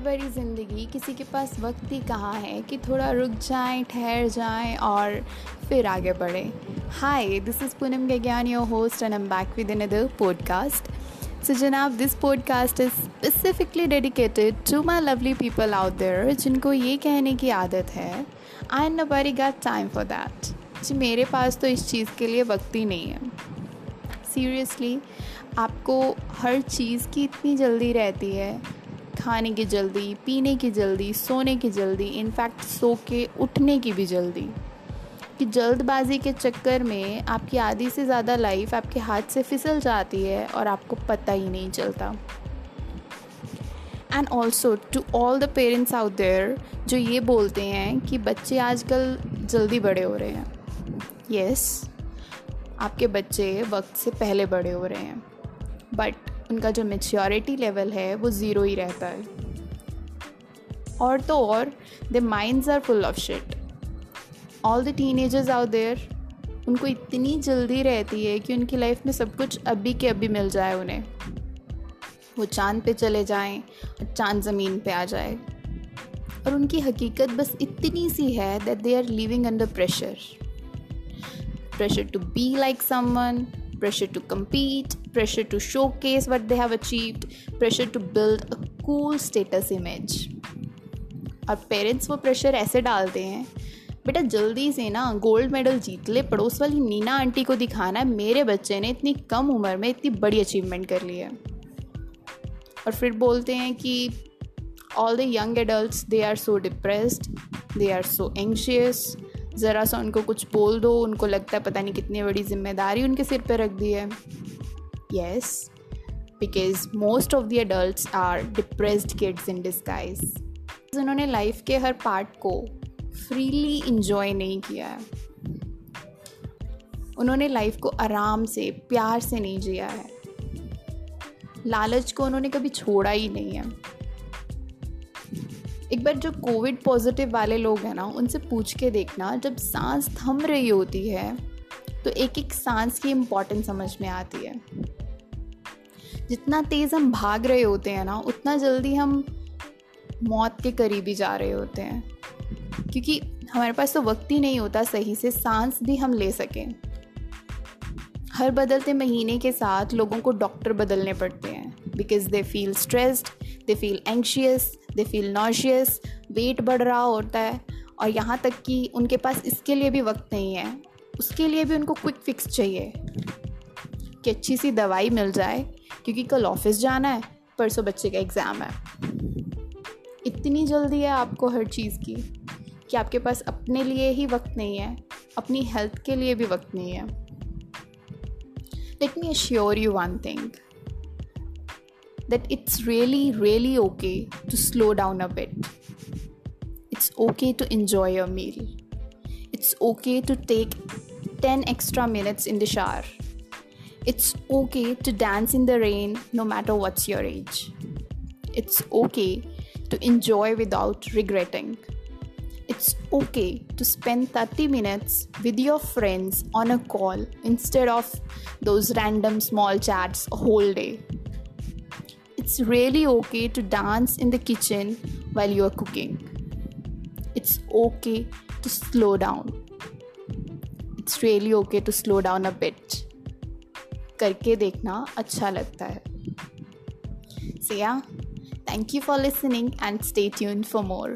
भरी ज़िंदगी किसी के पास वक्त ही कहाँ है कि थोड़ा रुक जाएँ, ठहर जाएँ और फिर आगे बढ़ें। Hi this is Poonam गज्ञान your host and am back with another podcast so जनाब this podcast is specifically dedicated to my lovely people out there जिनको ये कहने की आदत है आई nobody got time for that जी, मेरे पास तो इस चीज़ के लिए वक्त ही नहीं है। सीरियसली आपको हर चीज़ की इतनी जल्दी रहती है खाने की जल्दी पीने की जल्दी सोने की जल्दी इनफैक्ट सो के उठने की भी जल्दी। कि जल्दबाजी के चक्कर में आपकी आधी से ज़्यादा लाइफ आपके हाथ से फिसल जाती है और आपको पता ही नहीं चलता। And also to all the parents out there जो ये बोलते हैं कि बच्चे आजकल जल्दी बड़े हो रहे हैं। यस yes, आपके बच्चे वक्त से पहले बड़े हो रहे हैं। बट उनका जो मेच्योरिटी लेवल है, वो ज़ीरो ही रहता है। और तो और the minds are full of shit all the teenagers out there उनको इतनी जल्दी रहती है कि उनकी लाइफ में सब कुछ अभी के अभी मिल जाए उन्हें। वो चाँद पे चले जाएँ और चाँद ज़मीन पे आ जाए। और उनकी हकीकत बस इतनी सी है that they are living under pressure pressure to be like someone pressure to compete, pressure to showcase what they have achieved, pressure to build a cool status image. और पेरेंट्स वो प्रेशर ऐसे डालते हैं बेटा जल्दी से ना गोल्ड मेडल जीत ले पड़ोस वाली नीना आंटी को दिखाना है मेरे बच्चे ने इतनी कम उम्र में इतनी बड़ी अचीवमेंट कर ली है और फिर बोलते हैं कि all the young adult they are so depressed they are so anxious ज़रा सा उनको कुछ बोल दो, उनको लगता है पता नहीं कितनी बड़ी ज़िम्मेदारी उनके सिर पर रख दी है। Yes because most of the adult are depressed kids in disguise उन्होंने लाइफ के हर पार्ट को फ्रीली इंजॉय नहीं किया है। उन्होंने लाइफ को आराम से, प्यार से नहीं जिया है। लालच को उन्होंने कभी छोड़ा ही नहीं है। एक बार जो कोविड पॉजिटिव वाले लोग हैं ना, उनसे पूछ के देखना, जब सांस थम रही होती है तो एक एक सांस की इम्पोर्टेंस समझ में आती है। जितना तेज़ हम भाग रहे होते हैं ना, उतना जल्दी हम मौत के करीब ही जा रहे होते हैं। क्योंकि हमारे पास तो वक्त ही नहीं होता सही से सांस भी हम ले सकें। हर बदलते महीने के साथ लोगों को डॉक्टर बदलने पड़ते हैं because they feel stressed they feel anxious they feel nauseous weight बढ़ रहा होता है और यहाँ तक कि उनके पास इसके लिए भी वक्त नहीं है। उसके लिए भी उनको क्विक फिक्स चाहिए कि अच्छी सी दवाई मिल जाए, क्योंकि कल ऑफ़िस जाना है, परसों बच्चे का एग्ज़ाम है। इतनी जल्दी है आपको हर चीज़ की कि आपके पास अपने लिए ही वक्त नहीं है, अपनी हेल्थ के लिए भी वक्त नहीं है। Let me assure you one thing that it's really, really okay to slow down a bit. It's okay to enjoy your meal. It's okay to take 10 extra minutes in the shower. It's okay to dance in the rain no matter what's your age. It's okay to enjoy without regretting. It's okay to spend 30 minutes with your friends on a call instead of those random small chats a whole day It's really okay to dance in the kitchen while you're cooking. It's okay to slow down. It's really okay to slow down a bit. करके देखना अच्छा लगता है So yeah, thank you for listening and stay tuned for more.